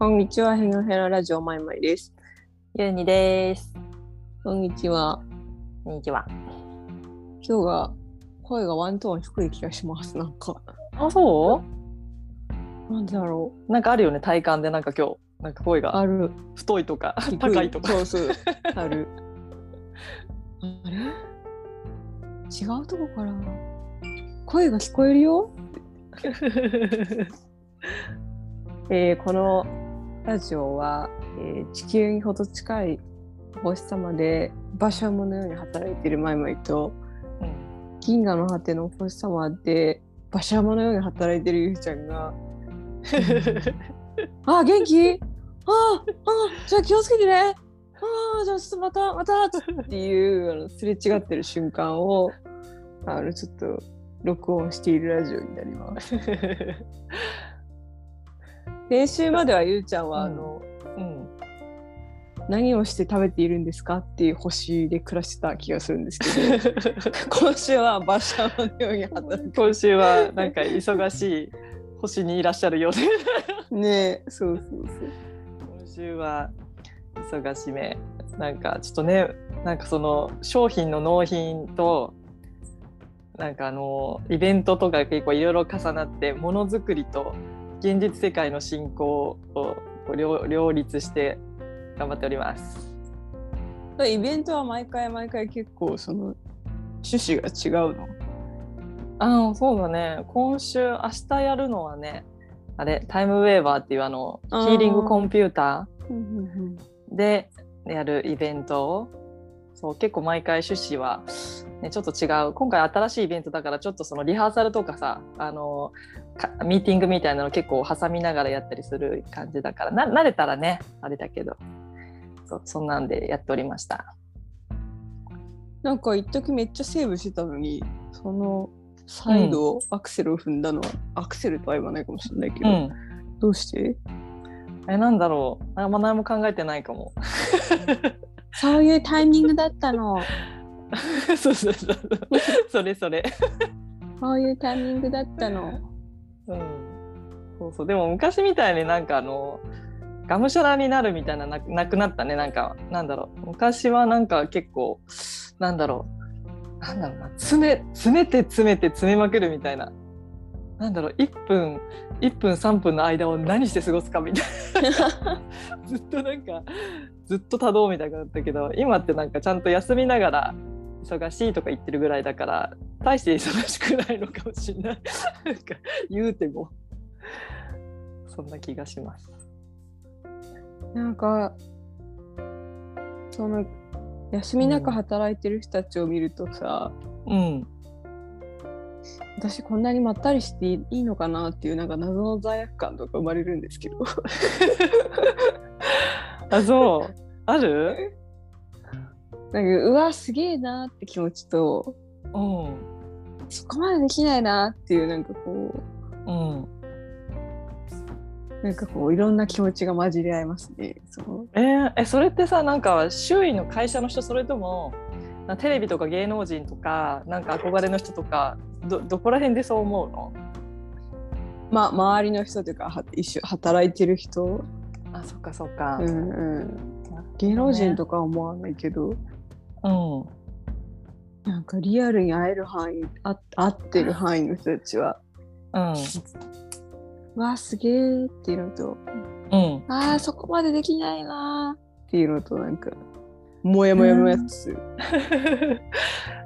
こんにちは、ヘノヘララジオマイマイです。ゆうにです。こんにちは。こんにちは。今日が声がワントーン低い気がします。なんか、あ、そなんでだろうなんかあるよね、体感でなんか今日、なんか声う。がある。太いとか、低高いとか。そうそう。ある。あれ？違うとこから声が聞こえるよ。えーこのラジオは、えー地球にほど近い星様で馬車馬のように働いているマイマイとうん。銀河の果ての星様で馬車馬のように働いてるゆうちゃんが「あ元気？ああじゃあ気をつけてね。ああじゃあちょっとまたまた」っていうあのすれ違ってる瞬間をあのちょっと録音しているラジオになります。先週まではゆうちゃんはあの、うん。何をして食べているんですかっていう星で暮らしてた気がするんですけど 今週は馬車馬のように働いて今週はなんか忙しい星にいらっしゃるようで。ねえそうそうそう。今週は忙しめ。なんかちょっとね、なんかその商品の納品と、なんかあのイベントとか結構いろいろ重なってものづくりと現実世界の進行を両両立して頑張っております。イベントは毎回毎回結構その趣旨が違うの？ああそうだね。今週明日やるのはねあれタイムウェーバーっていうあのヒあーーリングコンピューターでやるイベントを。そう結構毎回趣旨は、ね、ちょっと違う。今回新しいイベントだからちょっとそのリハーサルとかさあのかミーティングみたいなの結構挟みながらやったりする感じだからな慣れたらねあれだけどそうそんなんでやっておりました。なんか一時めっちゃセーブしてたのにその再度アクセルを踏んだのは、アクセルとは言わないかもしれないけど、うんどうして？えなんだろうあんま何も考えてないかも。そういうタイミングだったの。そうそうそうそれそれ。そういうタイミングだったの。うん、そうそう。でも昔みたいになんかあのがむしゃらになるみたいなななくなったね。なんかなんだろう。昔はなんか結構なんだろう。なんだろうな。詰め詰めて詰めて詰めまくるみたいな。なんだろう。1分1分3分の間を何して過ごすかみたいな。ずっとなんかずっと多動みたいになったけど今ってなんかちゃんと休みながら忙しいとか言ってるぐらいだから大して忙しくないのかもしれない。なんか言うても。そんな気がします。なんかその休みなく働いてる人たちを見るとさ、うん、私こんなにまったりしていいのかなっていうなんか謎の罪悪感とか生まれるんですけど。あそう。ある？なんかうわすげえなって気持ちとうんそこまでできないなっていうなんかこうんうなんかこういろんな気持ちが混じり合いますね。そうえーえそれってさなんか周囲の会社の人それともなテレビとか芸能人とかなんか憧れの人とかどどこら辺でそう思うの？まあ周りの人というかは一緒働いてる人、あそっかそっか。うんうん、芸能人とかは思わないけど、うん。なんかリアルに会える範囲あ合ってる範囲の人たちは。うん。わあすげえっていうのとうん。あーそこまでできないなー。っていうのとなんかもやもやもやっとする。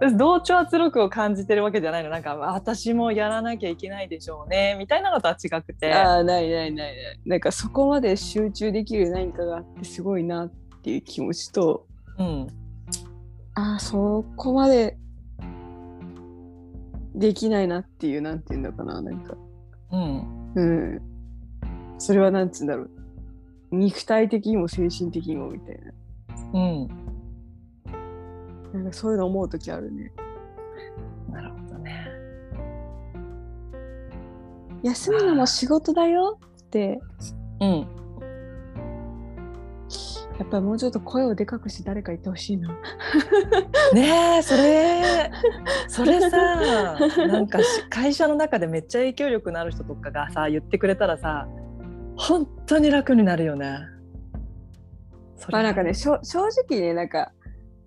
私同調圧力を感じてるわけじゃないの。なんか私もやらなきゃいけないでしょうね。みたいなのとは違くて。ああないないないない。なんかそこまで集中できる何かがあってすごいなっていう気持ちとうんああそこまでできないなっていうなんていうんだかななんか。うん。うん。それはなんつうんだろう。肉体的にも精神的にもみたいうん。ななんかそういうの思う時あるね。なるほどね。休むのも仕事だよってうんやっぱりもうちょっと声をでかくして誰か言ってほしいなねえそれ それさなんかし会社の中でめっちゃ影響力のある人とかがさ言ってくれたらさ本当に楽になるよね。まあなんかね正直ねなんか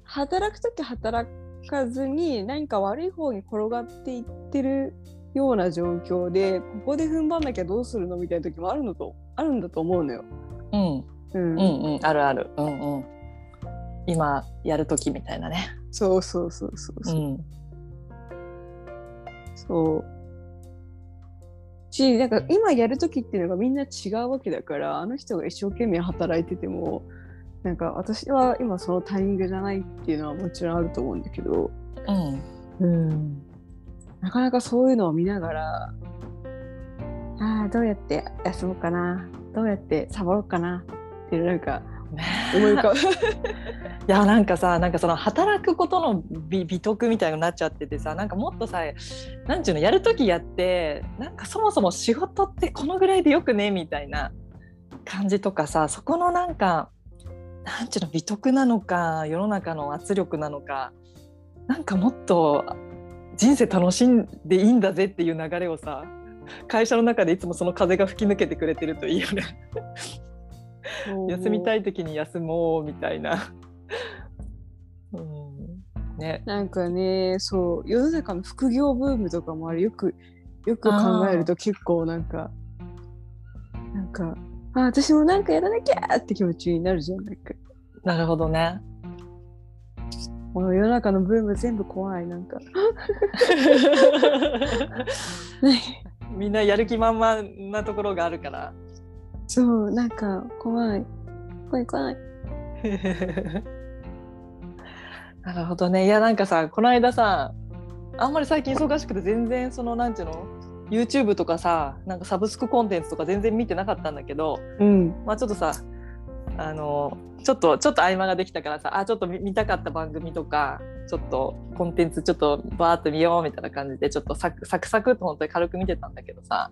働く時働かずに何か悪い方に転がっていってるような状況でここで踏ん張んなきゃどうするのみたいな時もあるのとあるんだと思うのよ。うんうん。うんうんあるある。うんうん。今やる時みたいなね。そうそうそうそううそう。ん。そう。しなんか今やる時っていうのがみんな違うわけだからあの人が一生懸命働いててもなんか私は今そのタイミングじゃないっていうのはもちろんあると思うんだけど、うん。うん、なかなかそういうのを見ながらああどうやって休もうかな。どうやってサボろうかなっていうなんか思い浮かぶ。いやなんかさなんかその働くことの美美徳みたいになっちゃっててさなんかもっとさなんちゅうのやる時やってなんかそもそも仕事ってこのぐらいでよくねみたいな感じとかさそこのなんかなんちゅうの美徳なのか世の中の圧力なのかなんかもっと人生楽しんでいいんだぜっていう流れをさ会社の中でいつもその風が吹き抜けてくれてるといいよね。休みたいい時に休もうみたいな。うん、ね。なんかねそう世の中の副業ブームとかもあれよくよく考えると結構なんかなんかあ私もなんかやらなきゃって気持ちになるじゃんなんかなるほどね。この世の中のブーム全部怖いなんか みんなやる気満々なところがあるから。そうなんか怖い。怖い怖い。なるほどね。いやなんかさこの間さあんまり最近忙しくて全然そのなんていうの？YouTube とかさなんかサブスクコンテンツとか全然見てなかったんだけどうん。まあちょっとさあのちょっとちょっと合間ができたからさあちょっと見見たかった番組とかちょっとコンテンツちょっとバーっと見ようみたいな感じでちょっとサクサクサクっと本当に軽く見てたんだけどさ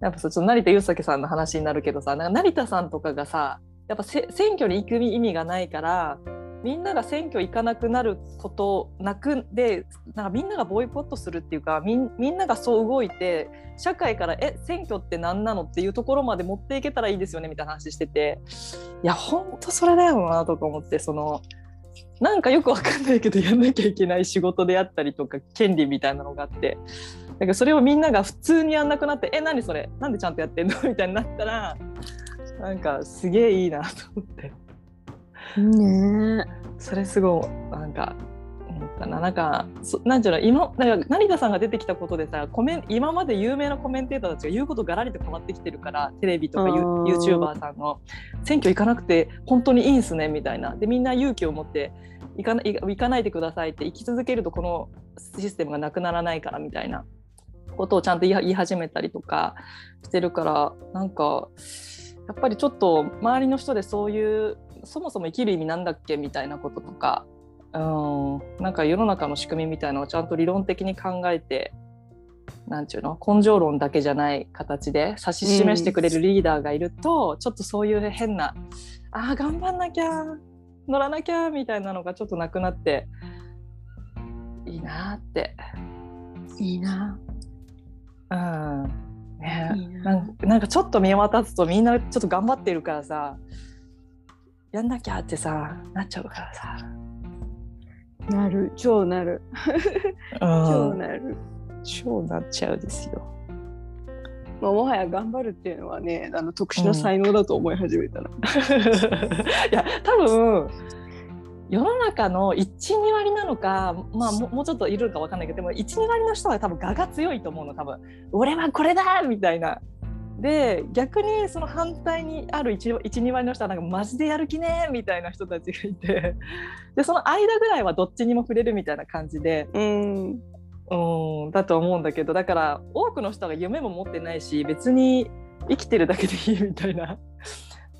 やっぱちょっと成田悠介さんの話になるけどさなんか成田さんとかがさやっぱ選挙に行く意味がないからみんなが選挙行かなくなることなくでなんかみんながボイコットするっていうかみんみんながそう動いて社会から「え選挙って何なの?」っていうところまで持っていけたらいいですよねみたいな話してていやほんとそれだよなとか思ってそのなんかよくわかんないけどやんなきゃいけない仕事であったりとか権利みたいなのがあってだからそれをみんなが普通にやんなくなって「え何それ？なんでちゃんとやってんの? 」みたいになったらなんかすげえいいなと思って。ね。それすごいなんか思ったな。なんかそなんていうの？今なんか成田さんが出てきたことでさコメン今まで有名なコメンテーターたちが言うことがらりと変わってきてるからテレビとかユあー。YouTuber さんの。選挙行かなくて本当にいいんすねみたいな。でみんな勇気を持って行かな行かないでくださいって生き続けるとこのシステムがなくならないからみたいなことをちゃんと言い始めたりとかしてるからなんかやっぱりちょっと周りの人でそういうそもそも生きる意味なんだっけ？みたいなこととか、うん、なんか世の中の仕組みみたいなのをちゃんと理論的に考えてなんていうの？根性論だけじゃない形で指し示してくれるリーダーがいると、ちょっとそういう変なあ頑張んなきゃ乗らなきゃみたいなのがちょっとなくなっていいなって。いいな。うん。ね。いいな。なんかちょっと見渡すとみんなちょっと頑張ってるからさ。やんなきゃってさなっちゃうからさ、なる。超なる。超なる、超なっちゃうですよ。まあ、もはや頑張るっていうのはねあの特殊な才能だと思い始めたら、いや多分世の中の12割なのか、まあ、ももうちょっといるか分かんないけどでも12割の人は多分我が強いと思うの多分。俺はこれだみたいな。で逆にその反対にある12割の人はなんかマジでやる気ねみたいな人たちがいて。でその間ぐらいはどっちにも触れるみたいな感じで。うん。うんだと思うんだけどだから多くの人が夢も持ってないし別に生きてるだけでいいみたいな。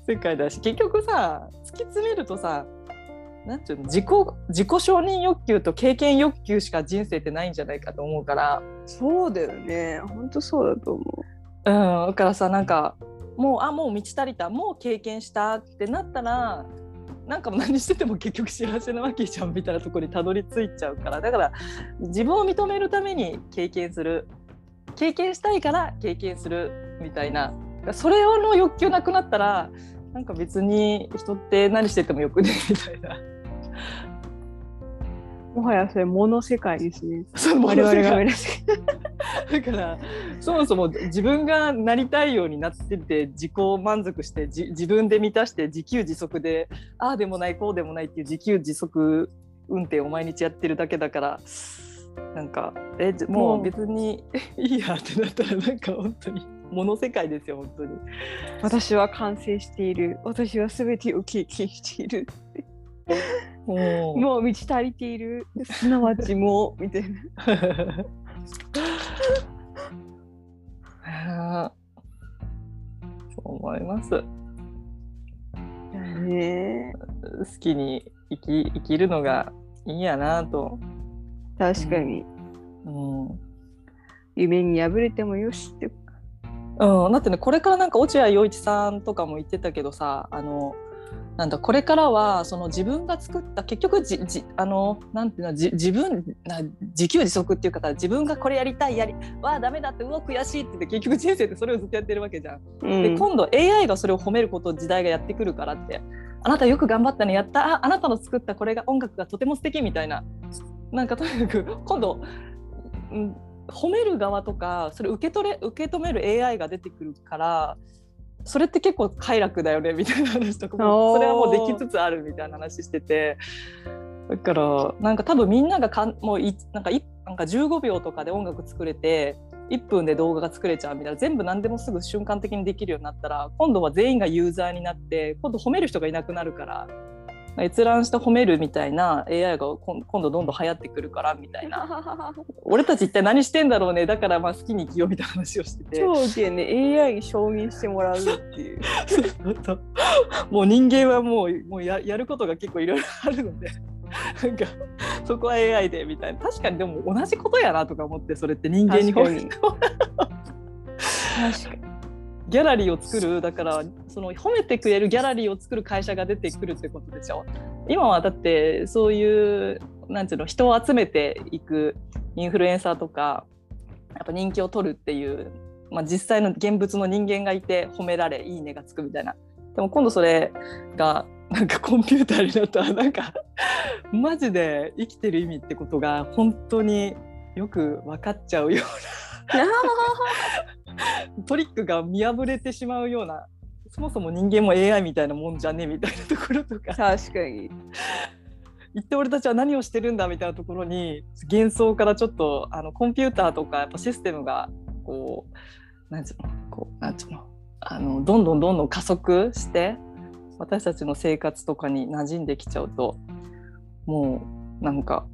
世界だし結局さ突き詰めるとさなんていうの自己自己承認欲求と経験欲求しか人生ってないんじゃないかと思うから、そうだよね。本当そうだと思う。ん、だからさなんかもうあもう満ち足りた。もう経験したってなったらなんかもう何してても結局幸せなわけじゃんみたいなところにたどり着いちゃうから。だから自分を認めるために経験する。経験したいから経験するみたいな。それの欲求なくなったらなんか別に人って何しててもよくねみたいな。もはやそれ物世界ですね。そう我々が目だ。からそもそも自分がなりたいようになってて自己満足してじ自分で満たして自給自足でああでもないこうでもないっていう自給自足運転を毎日やってるだけだからなんかえじもう別にいいやってなったらなんか本当に物世界ですよ本当に。私は完成している。私は全てを経験している。もう満ち足りている。すなわちもう みたいな。そう思います。ね好きに生き生きるのがいいんやなと。確かに。うん夢に破れてもよしって。うん、だってねこれからなんか落合陽一さんとかも言ってたけどさあのなんだこれからはその自分が作った結局じじあのなんていうのじ自分な自給自足っていうかさ自分がこれやりたいやりわあダメだってうわ悔しいって言って結局人生ってそれをずっとやってるわけじゃん。うん。で今度 AI がそれを褒めること時代がやってくるからってあなたよく頑張ったねやったああなたの作ったこれが音楽がとても素敵みたいな。なんかとにかく今度、うん、褒める側とかそれ受け取れ受け止める AI が出てくるからそれって結構快楽だよねみたいな話とかも それはもうできつつあるみたいな話してて。だからなんか多分みんながかんもういなんかいなんか15秒とかで音楽作れて1分で動画が作れちゃうみたいな全部何でもすぐ瞬間的にできるようになったら今度は全員がユーザーになって今度褒める人がいなくなるから閲覧して褒めるみたいな AI が今今度どんどん流行ってくるからみたいな。俺たち一体何してんだろうね。だからまあ好きに生きようみたいな話をしてて。超ウケね。AI に承認してもらうっていう。もう人間はもうもうややることが結構いろいろあるので。なんかそこは AI でみたいな。確かにでも同じことやなとか思ってそれって人間に。確かに。確かにギャラリーを作るだからその褒めてくれるギャラリーを作る会社が出てくるってことでしょ？今はだってそういうなんていうの人を集めていくインフルエンサーとかやっぱ人気を取るっていう、まあ、実際の現物の人間がいて褒められいいねがつくみたいな。でも今度それがなんかコンピューターになったらなんかマジで生きてる意味ってことが本当によく分かっちゃうような トリックが見破れてしまうようなそもそも人間も AI みたいなもんじゃねみたいなところとか確かに。一体俺たちは何をしてるんだみたいなところに幻想からちょっとあのコンピューターとかやっぱシステムがこうなんつうのこうなんつうのあのどんどんどんどん加速して私たちの生活とかに馴染んできちゃうともうなんか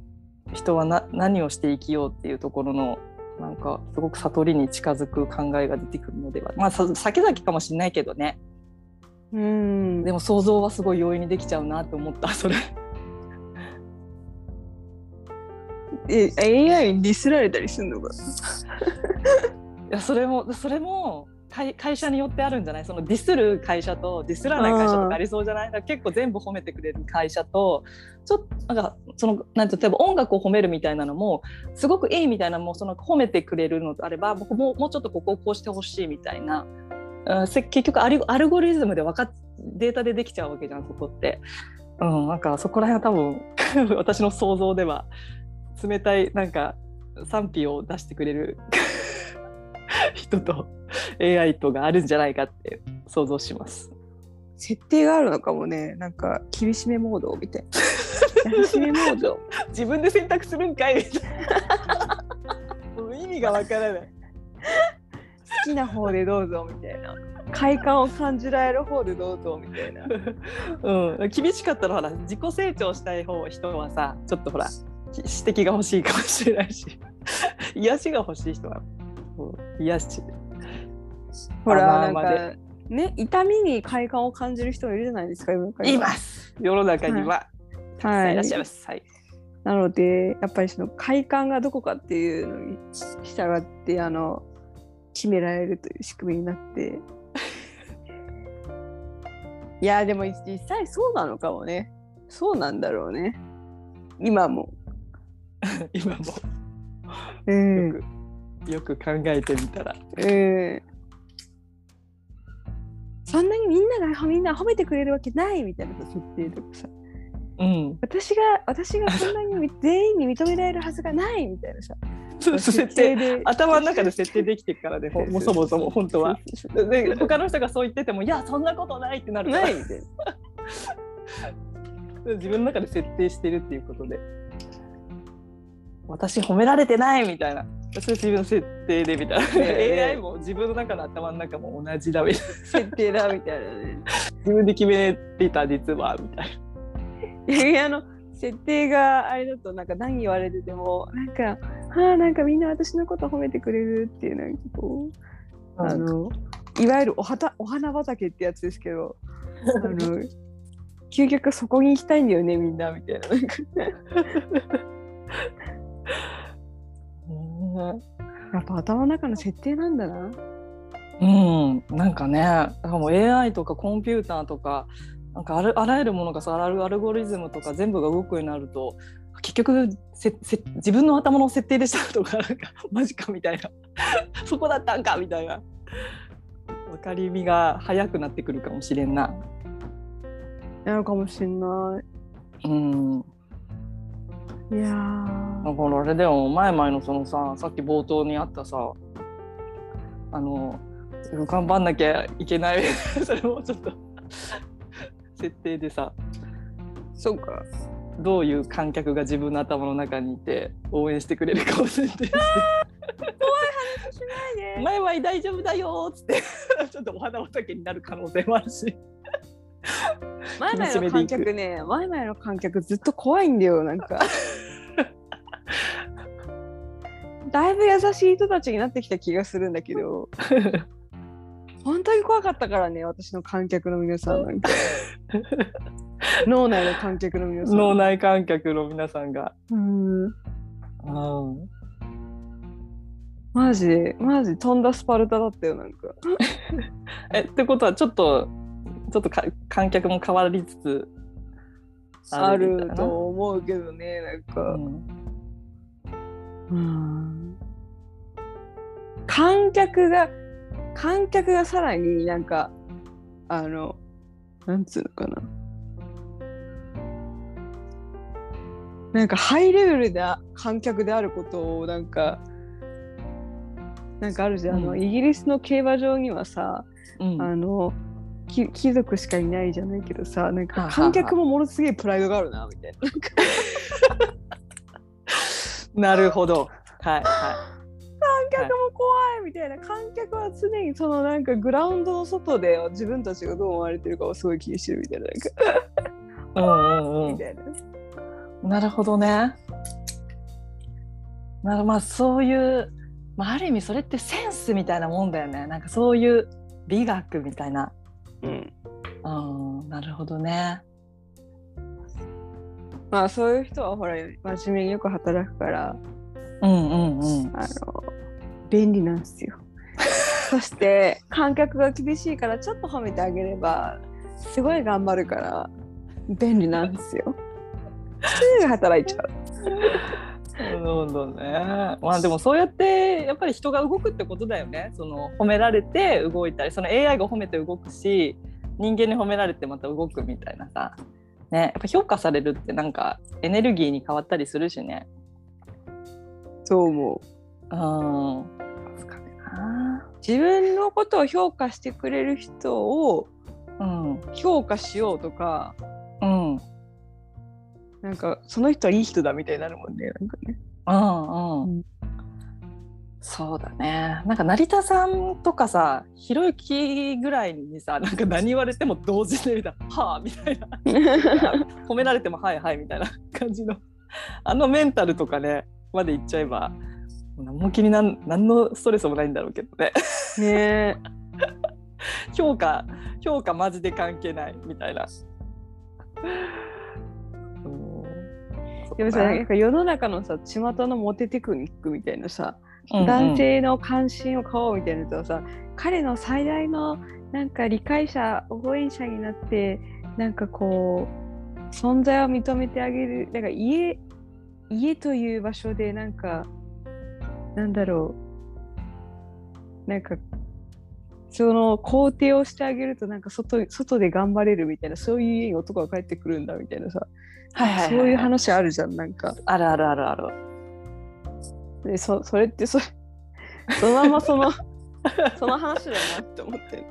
人はな何をして生きようっていうところのなんかすごく悟りに近づく考えが出てくるのではまあさ先々かもしれないけどねうん。でも想像はすごい容易にできちゃうなって思ったそれ。え AI にディスられたりするのか。いやそれもそれも会会社によってあるんじゃない？そのディスる会社とディスらない会社とかありそうじゃない？結構全部褒めてくれる会社とちょっとなんかそのなんて例えば音楽を褒めるみたいなのもすごくいいみたいなもうその褒めてくれるのであればもうもうもうちょっとここをこうしてほしいみたいな、うん、せ結局アルゴリズムで分かっデータでできちゃうわけじゃんそこって。うん、なんかそこら辺は多分 私の想像では冷たいなんか賛否を出してくれる 人と AI とがあるんじゃないかって想像します。設定があるのかもね。なんか厳しめモードみたいな。優しめモード。自分で選択するんかいみたいな。意味がわからない。好きな方でどうぞみたいな。快感を感じられる方でどうぞみたいな。うん、厳しかったらほら自己成長したい方人はさちょっとほら指摘が欲しいかもしれないし癒しが欲しい人はうん癒しほら、なんか、ね、痛みに快感を感じる人もいるじゃないですか、世の中にはいます世の中には、たくさんいらっしゃいます。はいなので、やっぱりその快感がどこかっていうのに従って、あの、決められるという仕組みになって。いや、でも実際そうなのかもね。そうなんだろうね。今も。今 もうん。よくよく考えてみたら。うん。そんなにみんながみんな褒めてくれるわけないみたいな設定とかさ。うん、私が私がそんなに全員に認められるはずがないみたいなさ。そう設定で。頭の中で設定できてるからね。ほもうそもそも本当は。で他の人がそう言っててもいやそんなことないってなるから。ないみたいな自分の中で設定してるっていうことで。私褒められてないみたいなそれ自分の設定でみたいな、AI も自分の中の頭の中も同じだみたいな。設定だみたいな。ね自分で決めてた実はみたいいやあの設定があれだとなんか何言われててもなんかああなんかみんな私のこと褒めてくれるっていうなんかこうなあのいわゆるおはたお花畑ってやつですけどあの究極そこに行きたいんだよねみんなみたいな。なんか やっぱ頭の中の設定なんだな。うん、なんかね、だからもう AI とかコンピューターとか、なんかあるあらゆるものがさ、あるアルゴリズムとか全部が動くようになると、結局せせ自分の頭の設定でしたとか、なんかマジかみたいな、そこだったんかみたいな、分かりみが早くなってくるかもしれんな。なのかもしんなうん、い。いやーだからあれでも前々のそのさ、さっき冒頭にあったさ、あの、頑張んなきゃいけない、それもちょっと設定でさ、そうか。どういう観客が自分の頭の中にいて応援してくれるかを設定してしない「で。前々大丈夫だよ」っつって ちょっとお花畑になる可能性もあるし 前々の観客ね、前々の観客ずっと怖いんだよ、なんか。だいぶ優しい人たちになってきた気がするんだけど、本当に怖かったからね、私の観客の皆さんなんか。脳内の観客の皆さん。脳内観客の皆さんが。うん。うんマジ、マジ飛んだスパルタだったよ、なんか。えってことはちょっとちょっとか観客も変わりつつ あると思うけどね、なんうか。ん。うん。観客が観客がさらになんかあのなんつうのかな。なんかハイレベルな観客であることをなんかなんかあるじゃん、あのうん。イギリスの競馬場にはさ、うん。あのき貴族しかいないじゃないけどさなんか観客もものすげえプライドがあるなみたいな。なるほど。はいは観客も怖いみたいな観客は常にそのなんかグラウンドの外で自分たちがどう思われてるかをすごい気にしてるみたいななんか、いうんうん。みたいな。うんなるほどね。なるまあそういう、まあ、ある意味それってセンスみたいなもんだよね。なんかそういう美学みたいなうん。うんなるほどね。まあそういう人はほら真面目によく働くからうんうんうん。あの便利なんですよ。そして観客が厳しいからちょっと褒めてあげればすごい頑張るから便利なんですよ。すぐ働いちゃうなるほどね。まあでもそうやってやっぱり人が動くってことだよね。その褒められて動いたり、その AI が褒めて動くし、人間に褒められてまた動くみたいなさ。ね、やっぱ評価されるってなんかエネルギーに変わったりするしね。そう思ううん。自分のことを評価してくれる人をうん。評価しようとかうん。なんかその人はいい人だみたいになるもんねなんかねうんうん。そうだね。なんか成田さんとかさ、ひろゆきぐらいにさ、なんか何言われても同時でみたいな、はあみたいな。褒められてもはいはいみたいな感じのあのメンタルとかねまでいっちゃえば何も気になん何のストレスもないんだろうけどねね 評価評価マジで関係ないみたいな。うんでもさなんか世の中のさ巷のモテテクニックみたいなさ、うんうん。男性の関心を買おうみたいなやつはさ彼の最大のなんか理解者応援者になってなんかこう存在を認めてあげるなんか家家という場所でなんかなんだろう。なんかその肯定をしてあげるとなんか外外で頑張れるみたいなそういう家に男が帰ってくるんだみたいなさ、はいはいはいはい。そういう話あるじゃんなんか。あるあるあるある。でそそれってそそのままその その話だなって思って。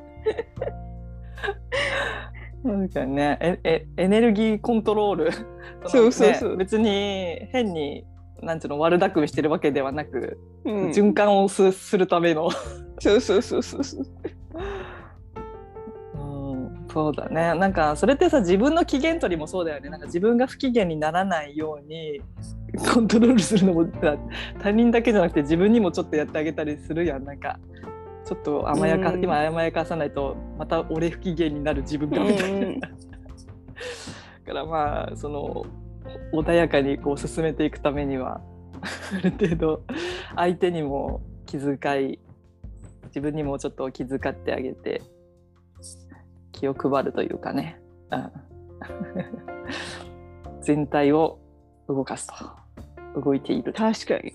なんかねええエネルギーコントロールそうそうそう。ね別に変になんていうの悪巧みしてるわけではなく、うん。循環をすするための、そうそうそうそうそう。うん、そうだね。なんかそれってさ自分の機嫌取りもそうだよね。なんか自分が不機嫌にならないようにコントロールするのもさ他人だけじゃなくて自分にもちょっとやってあげたりするやん。なんかちょっと甘やか、うん。今甘やかさないとまた俺不機嫌になる自分がみたいな。うん。だからまあその穏やかにこう進めていくためには ある程度相手にも気遣い自分にもちょっと気遣ってあげて気を配るというかね、うん、全体を動かすと。動いている。と。確かに。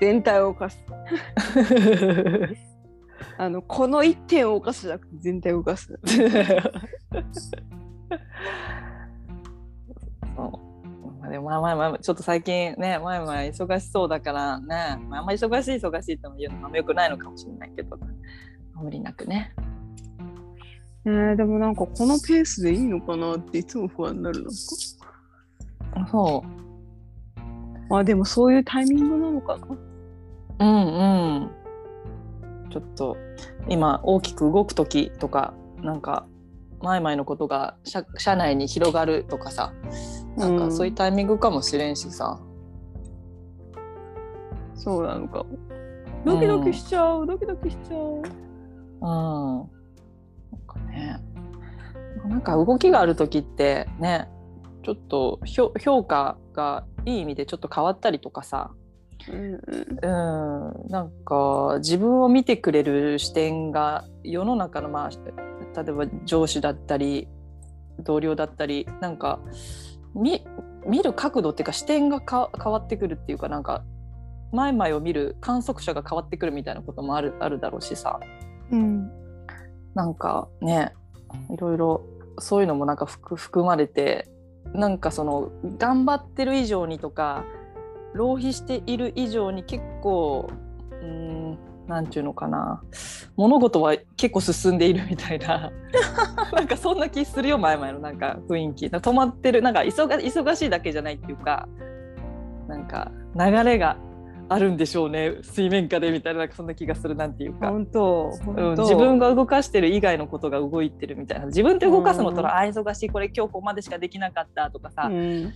全体を動かす。あのこの一点を動かすじゃなくて全体を動かすでもまあまあまあちょっと最近ね前々忙しそうだからね、まあ、あんまり忙しい忙しいっても言うのもあんまよくないのかもしれないけど無理なくね。えー、でもなんかこのペースでいいのかなっていつも不安になるの？そう。まあでもそういうタイミングなのかな？うんうん。ちょっと今大きく動く時とかなんか前々のことが社社内に広がるとかさなんうんかそういうタイミングかもしれんしさ、そうなのかも。ドキドキしちゃう、ドキドキしちゃう。うん、なんかね。なんか動きがある時ってねちょっと評評価がいい意味でちょっと変わったりとかさ、うん。うん、なんか自分を見てくれる視点が世の中のまあ例えば上司だったり同僚だったりなんか見見る角度っていうか視点がか変わってくるっていうかなんか前々を見る観測者が変わってくるみたいなこともあるあるだろうしさ。うん。なんかねいろいろそういうのもなんか含含まれてなんかその頑張ってる以上にとか浪費している以上に結構うーんなんていうのかな。物事は結構進んでいるみたいな。なんかそんな気するよ前々の。なんか雰囲気。止まってる。なんか忙忙しいだけじゃないっていうか。なんか流れがあるんでしょうね。水面下でみたいな。そんな気がするなんていうか。本当うん自分が動かしてる以外のことが動いてるみたいな。自分で動かすのとうん。あ忙しいこれ今日ここまでしかできなかったとかさ、うん。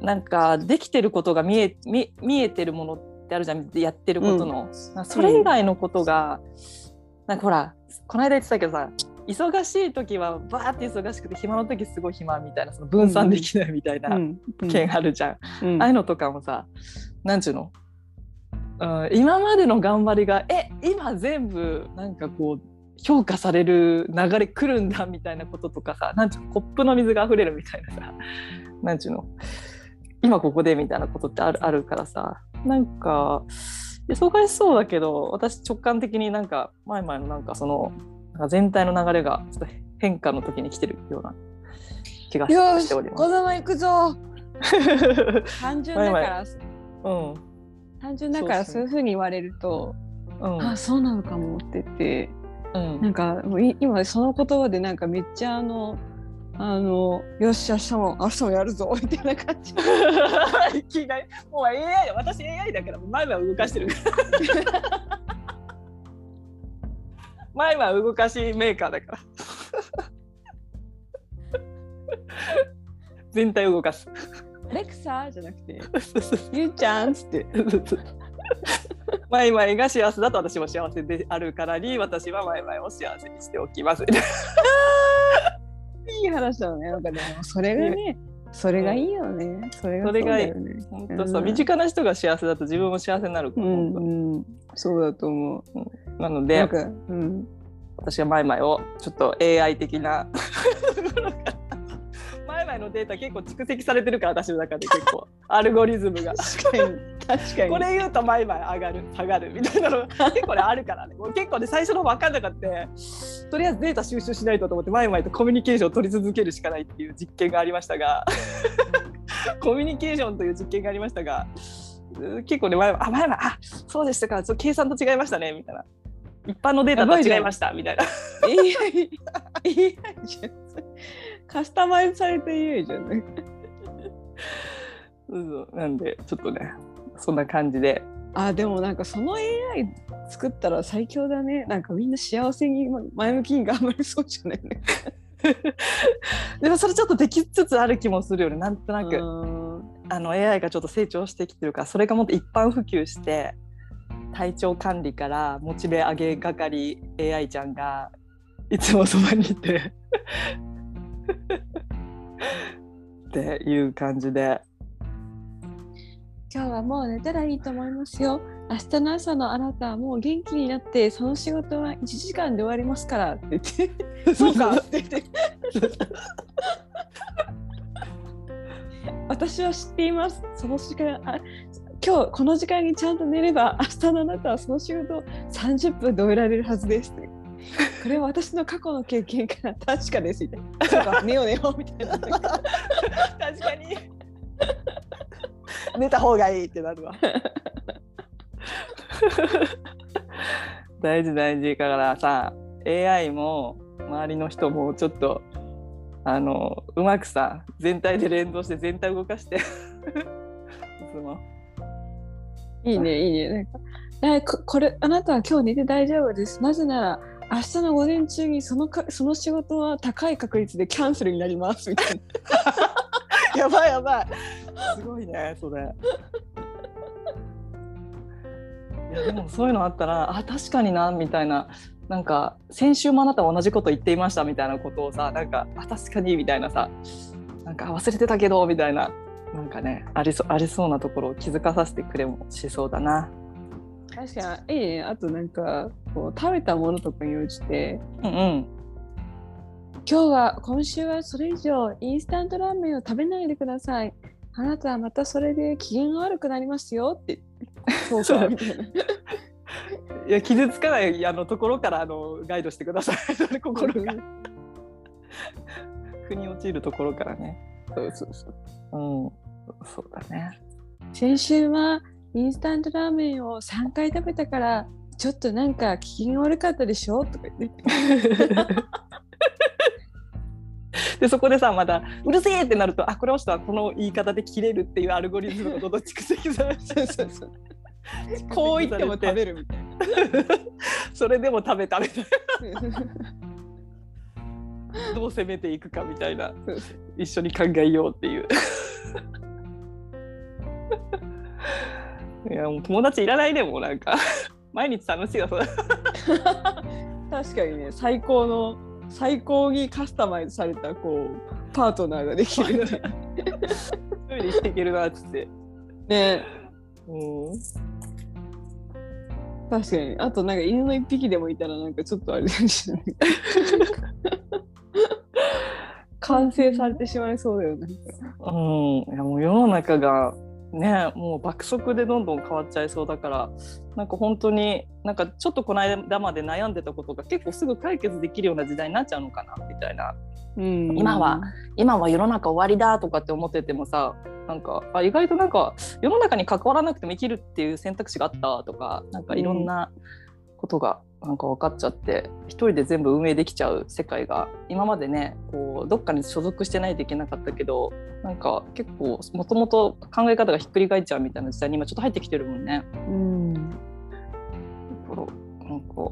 なんかできてることが見え見見えてるものってあるじゃんやってることの、それ以外のことが、なんかほらこの間言ってたけどさ忙しい時はバーって忙しくて暇の時すごい暇みたいなその分散できないみたいなうん。件あるじゃん。うん。ああいうのとかもさなんちゅうの、うん、今までの頑張りがえ今全部なんかこう評価される流れ来るんだみたいなこととかさなんちゅうの？コップの水が溢れるみたいなさなんちゅうの？今ここでみたいなことってあるあるからさ。なんか忙しそうだけど私直感的になんか前々のなんかそのなんか全体の流れがちょっと変化の時に来てるような気がしよししております。子供行くぞ。単純だから。うん。単純だからそそう。いうふうに言われるとうん。あそうなのかもって言ってうん。なんか今その言葉でなんかめっちゃあのあのよし明日も明日もやるぞ みたいな感じ。いきなりもう AI だ。私 AI だから前は動かしてるから。前は動かしメーカーだから。全体を動かす。アレクサじゃなくてゆうちゃんっつって。マイマイが幸せだと私も幸せであるからに私はマイマイを幸せにしておきます。いい話だよね。なんかでもそれがねそれがいいよね。それがそうだよね。本当そううん。身近な人が幸せだと自分も幸せになるから、うんそうだと思う。当なのでうん。私はマイマイをちょっと AI 的な イのデータ結構蓄積されてるから私の中で結構。アルゴリズムが。確かに。確かに。これ言うと毎毎上がる下がるみたいなの。が結構ねあるからね。もう結構ね最初の方分かんなかった。とりあえずデータ収集しないとと思って毎毎とコミュニケーションを取り続けるしかないっていう実験がありましたが。コミュニケーションという実験がありましたがうん結構ね前々あ前々あそうでしたか。ちょ計算と違いましたねみたいな。一般のデータと違いましたみたいな。AI じゃんカスタマイズされた AI じゃんね。そうそう。なんでちょっとねそんな感じで。あでもなんかその AI 作ったら最強だね。なんかみんな幸せに前向きに頑張りそうじゃないね。でもそれちょっとできつつある気もするよね。なんとなく。うん。あの AI がちょっと成長してきてるからそれがもっと一般普及して体調管理からモチベ上げ係 AI ちゃんがいつもそばにいてっていう感じで。今日はもう寝たらいいと思いますよ。明日の朝のあなたはもう元気になってその仕事は1時間で終わりますからって言って。そうか。って言って私は知っています。その時間あ今日この時間にちゃんと寝れば明日のあなたはその仕事を30分で終えられるはずですってこれは私の過去の経験から 確かですみたいな。そうか寝よう寝ようみたいな。確かに。寝た方がいいってなるわ。大事大事。だからさ AI も周りの人もちょっとあのうまくさ全体で連動して全体動かしていつも。いいね、いいね。なんか、これ、あなたは今日寝て大丈夫です。なぜなら、明日の午前中にそのかその仕事は高い確率でキャンセルになりますみたいな。やばいやばい。すごいねそれ。いやでもそういうのあったらあ確かになみたいな。なんか先週もあなたは同じこと言っていましたみたいなことをさなんかあ確かにみたいなさ。なんか忘れてたけどみたいな。なんかねありそありそうなところを気づかさせてくれもしそうだな。確かに、いいね。あとなんか、こう食べたものとかに応じて、うんうん今日は、今週はそれ以上、インスタントラーメンを食べないでください。あなたはまたそれで機嫌が悪くなりますよって。そうか、みたいな。いや傷つかないあのところからあのガイドしてください。心が腑に落ちるところからね。そうそうそう。うん、そうだね。先週はインスタントラーメンを3回食べたからちょっとなんか機嫌悪かったでしょ？とか言って。でそこでさまた「うるせえ!」ってなるとあこれを人はこの言い方で切れるっていうアルゴリズムがどんどん蓄積さ。れ てこう言っても食べるみたい それでも食べ食べてな。どう攻めていくかみたいな。一緒に考えようっていう。いやもう友達いらないでもうなんか。毎日楽しいよそれ。確かにね最高の最高にカスタマイズされたこうパートナーができる一人で 生きていけるなっつって。ね。うん。確かに。あとなんか犬の一匹でもいたらなんかちょっとあれかもしれない完成されてしまいそうだよね。うん、いやもう世の中がねもう爆速でどんどん変わっちゃいそうだからなんか本当になんかちょっとこの間まで悩んでたことが結構すぐ解決できるような時代になっちゃうのかなみたいな。うん。今は今は世の中終わりだとかって思っててもさなんかあ意外となんか世の中に関わらなくても生きるっていう選択肢があったとかなんかいろんなことがなんか分かっちゃって、一人で全部運営できちゃう世界が今までねこうどっかに所属してないといけなかったけどなんか結構もともと考え方がひっくり返っちゃうみたいな時代に今ちょっと入ってきてるもんね。うんだからなんか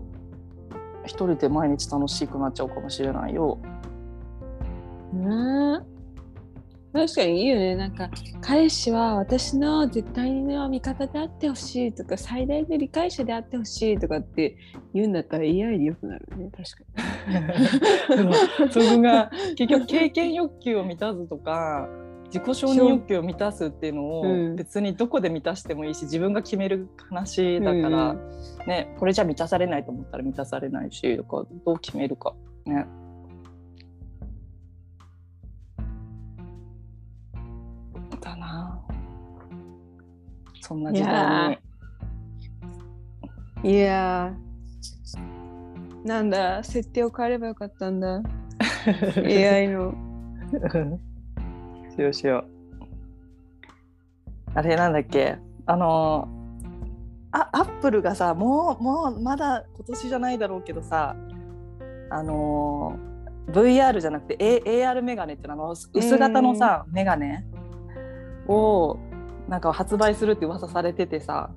一人で毎日楽しくなっちゃうかもしれないよ。ねえ確かにいいよね。なんか彼氏は私の絶対の味方であってほしいとか最大の理解者であってほしいとかって言うんだったら AI でよくなるね。確か でもそこが結局経験欲求を満たすとか自己承認欲求を満たすっていうのをうん。別にどこで満たしてもいいし自分が決める話だから、うんね、これじゃ満たされないと思ったら満たされないしだからどう決めるか。ね。そんな時代に。いやなんだ設定を変えればよかったんだ AI の。しようしよう。あれなんだっけ？あのあアップルがさもうもうまだ今年じゃないだろうけどさあの VR じゃなくて、A、AR メガネっていうのあの薄型のさ、メガネをなんか発売するって噂されててさ。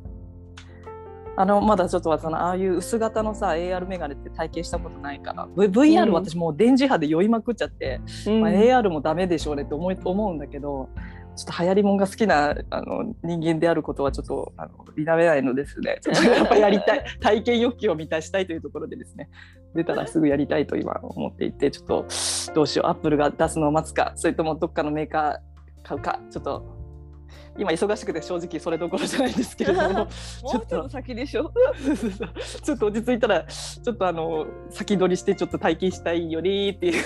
あのまだちょっとそのああいう薄型のさ AR メガネって体験したことないから、v、VR 私もう電磁波で酔いまくっちゃって、うん、まあ、AR もダメでしょうねって思い思うんだけどちょっと流行りもんが好きなあの人間であることはちょっとあの否めないのですね。ちょっと やっぱやりたい体験欲求を満たしたいというところでですね。出たらすぐやりたいと今思っていてちょっとどうしよう。アップルが出すのを待つかそれともどっかのメーカー買うかちょっと今忙しくて正直それどころじゃないんですけれども ちょっと先でしょ？ちょっと落ち着いたらちょっとあの先取りしてちょっと体験したいよりっていう。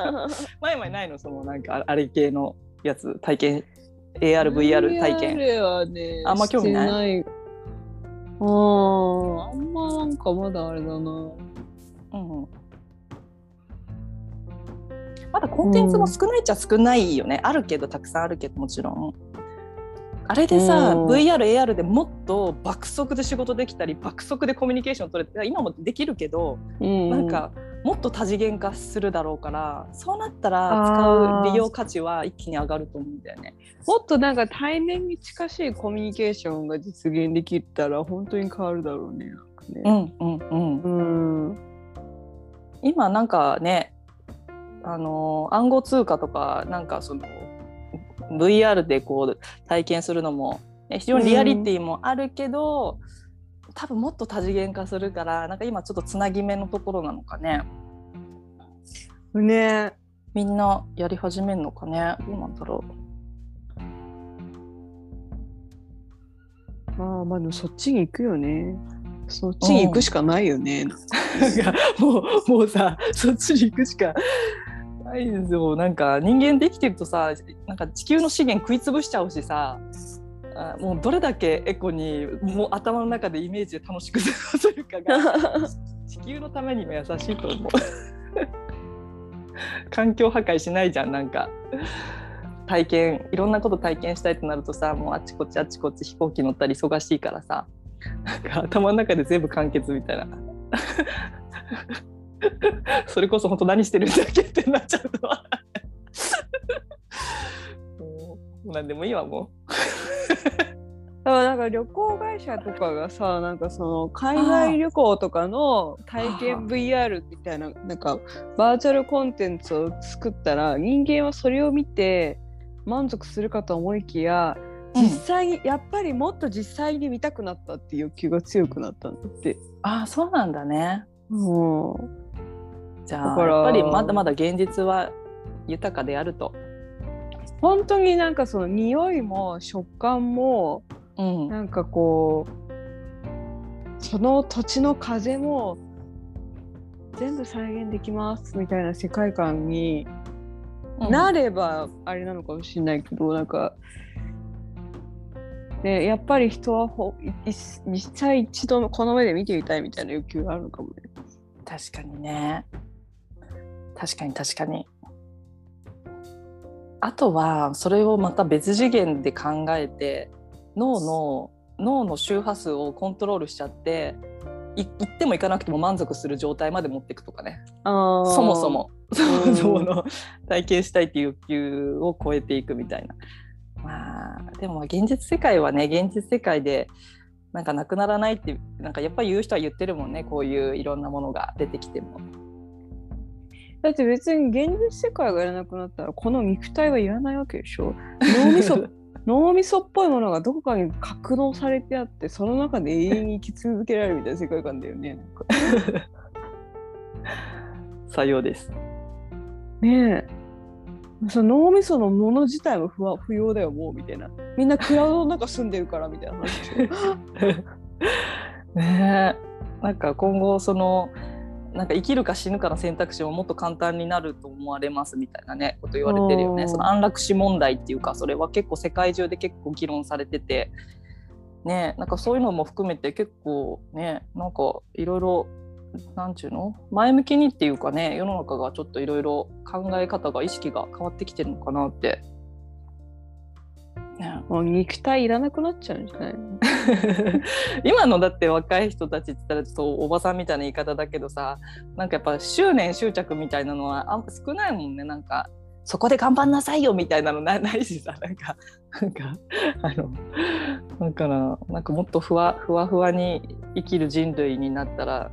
前々ないの？そのなんかあれ系のやつ？体験？ARVR 体験？ねあんま興味ない？ああんまなんかまだあれだな。うんまだコンテンツも少ないっちゃ少ないよね、うん、あるけどたくさんあるけどもちろんあれでさ、うん、VRAR でもっと爆速で仕事できたり爆速でコミュニケーション取れて今もできるけど、うん、なんかもっと多次元化するだろうからそうなったら使う利用価値は一気に上がると思うんだよね。もっとなんか対面に近しいコミュニケーションが実現できたら本当に変わるだろうね。なんかねうんうんうん。うん今なんかねあの暗号通貨とかなんかその VR でこう体験するのも非常にリアリティもあるけど、うん、多分もっと多次元化するからなんか今ちょっとつなぎ目のところなのかね。ねみんなやり始めるのかね？どうなんだろう。ああまあでもそっちに行くよね。そっちに行くしかないよね。うん、もうもうさそっちに行くしかないですよ。なんか人間できてるとさなんか地球の資源食い潰しちゃうしさあもうどれだけエコにもう頭の中でイメージで楽しく過ごせるかが 地球のためにも優しいと思う。環境破壊しないじゃんなんか。体験いろんなこと体験したいとなるとさもうあっちこっちあっちこっち飛行機乗ったり忙しいからさなんか頭の中で全部完結みたいな それこそ本当何してるんだっけってなっちゃうとはもう何でもいいわもう。だからなんか旅行会社とかがさなんかその海外旅行とかの体験 VR みたいななんかバーチャルコンテンツを作ったら人間はそれを見て満足するかと思いきや実際に、うん、やっぱりもっと実際に見たくなったっていう欲求が強くなったんだって。ああそうなんだね。うん、じゃあやっぱりまだまだ現実は豊かであると。本当になんかその匂いも食感も、うん、なんかこうその土地の風も全部再現できますみたいな世界観になればあれなのかもしれないけど、うん、なんか、ね、やっぱり人はほ実際一度この目で見てみたいみたいな欲求があるのかもね。確かにね。確かに確かに。あとはそれをまた別次元で考えて脳の脳の周波数をコントロールしちゃって行っても行かなくても満足する状態まで持っていくとかねそもそも そもそもの体験したいっていう欲求を超えていくみたいな。まあでも現実世界はね現実世界でなんかなくならないってなんかやっぱり言う人は言ってるもんねこういういろんなものが出てきても。だって別に現実世界がいらなくなったらこの肉体はいらないわけでしょ？脳みそ脳みそっぽいものがどこかに格納されてあってその中で永遠に生き続けられるみたいな世界観だよね。さようです。ねえ。その脳みそのもの自体も不不要だよもうみたいな。みんなクラウドの中住んでるからみたいな話。ねえ。なんか今後そのなんか生きるか死ぬかの選択肢ももっと簡単になると思われますみたいなねこと言われてるよね。その安楽死問題っていうかそれは結構世界中で結構議論されててねなんかそういうのも含めて結構ねなんかいろいろなんちゅうの？前向きにっていうかね世の中がちょっといろいろ考え方が意識が変わってきてるのかなって。もう肉体いらなくなっちゃうんじゃない 今のだって若い人たちって言ったらちょっとおばさんみたいな言い方だけどさなんかやっぱ執念執着みたいなのはあん少ないもんね。なんかそこで頑張んなさいよみたいなのな ないしさ。なんかなんかあのだからなんかもっとふわふわふわに生きる人類になったら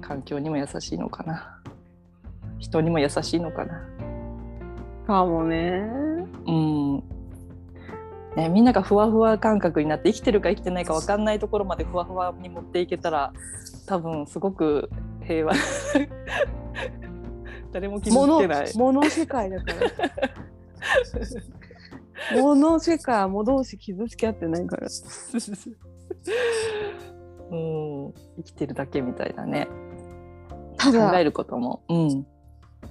環境にも優しいのかな。人にも優しいのかな。かもね。うんね、みんながふわふわ感覚になって生きてるか生きてないか分かんないところまでふわふわに持っていけたら多分すごく平和 誰も傷つ物けない。物世界だから。物世界は物同士傷つけ合ってないから。うん、生きてるだけみたいなねただ考えることも、うん、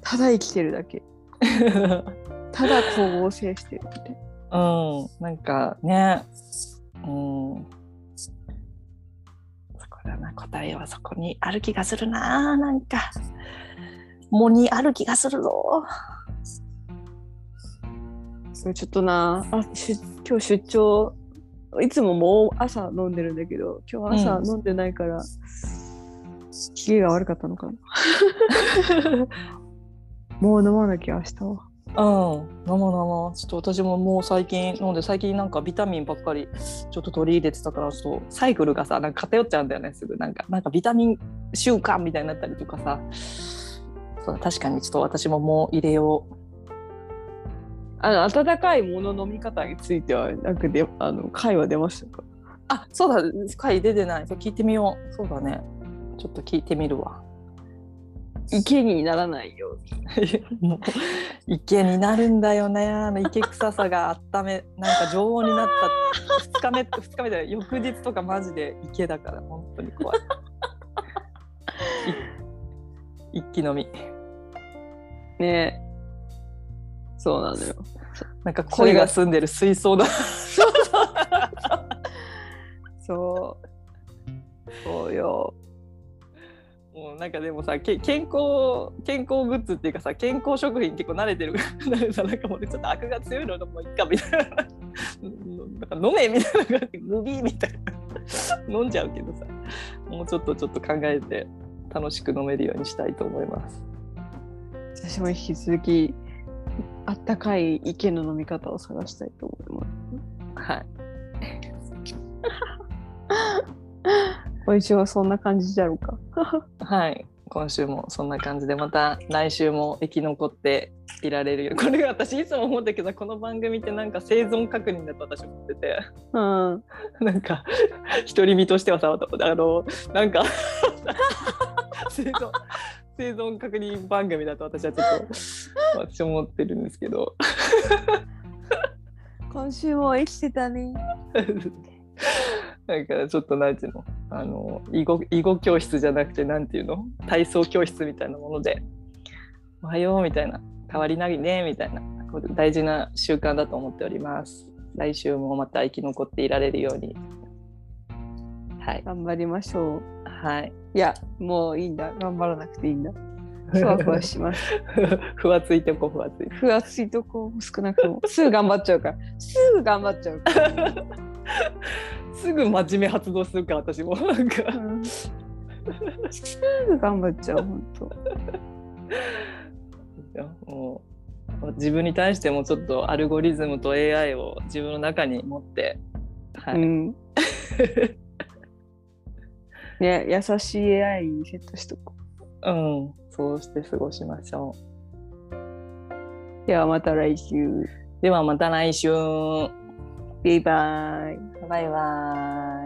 ただ生きてるだけ。ただ光合成してるみたいな。うん、なんかね、うん、そこだな。答えはそこにある気がするななんか。もにある気がするぞ。それちょっとな。あし今日出張いつももう朝飲んでるんだけど今日朝うん。飲んでないから、機嫌が悪かったのかな もう飲まなきゃ明日はうん、飲もう飲もう。ちょっと私ももう最近飲んで、最近なんかビタミンばっかりちょっと取り入れてたから、ちょっとサイクルがさ、なんか偏っちゃうんだよね、すぐ。なんか、なんかビタミン習慣みたいになったりとかさ。そう確かにちょっと私ももう入れよう。あの温かいもの飲み方についてはなんかであの会話出ましたか？あ、そうだ、回出てない。それ聞いてみよう。そうだね。ちょっと聞いてみるわ。池にならないように。池になるんだよね。あの池臭さが温め なんか常温になった。2日目2日目で翌日とかマジで池だから本当に怖い。い一気飲み。ね。そうなのよ。なんか鯉が住んでる水槽だ。そう。そうよもうなんかでもさけ健康健康グッズっていうかさ健康食品結構慣れてるからさ なんかもうちょっと悪が強いのもいいかみたいな。う んなんか飲めみたいな感じでグビーみたいな。飲んじゃうけどさ。もうちょっとちょっと考えて楽しく飲めるようにしたいと思います。私も引き続きあったかい池の飲み方を探したいと思います。はい、今週はそんな感じだろうか。はい、今週もそんな感じでまた来週も生き残っていられるよ。これが私いつも思ったけどこの番組ってなんか生存確認だと私思ってて。うん。なんか独り身としてはさあのなんか 生存生存確認番組だと私はちょっと私思ってるんですけど。今週も生きてたね だからちょっとなんていうの？あの囲碁囲碁教室じゃなくてなんていうの？体操教室みたいなもので「おはよう」みたいな「変わりないね」みたいな。大事な習慣だと思っております。来週もまた生き残っていられるように。はい。頑張りましょう。はい。いやもういいんだ。頑張らなくていいんだ。ふわふわします。ふわついてこうふわつい。て。ふわついとこう少なくとも。すぐ頑張っちゃうから。すぐ頑張っちゃうから、すぐ真面目発動するから私も。なんか。うん。すぐ頑張っちゃう本当。もう自分に対してもちょっとアルゴリズムと AI を自分の中に持って、はい。うん。ね優しい AI にセットしとこう。ん、そうして過ごしましょう。ではまた来週。う。ではまた来週。バイバイバイバイ。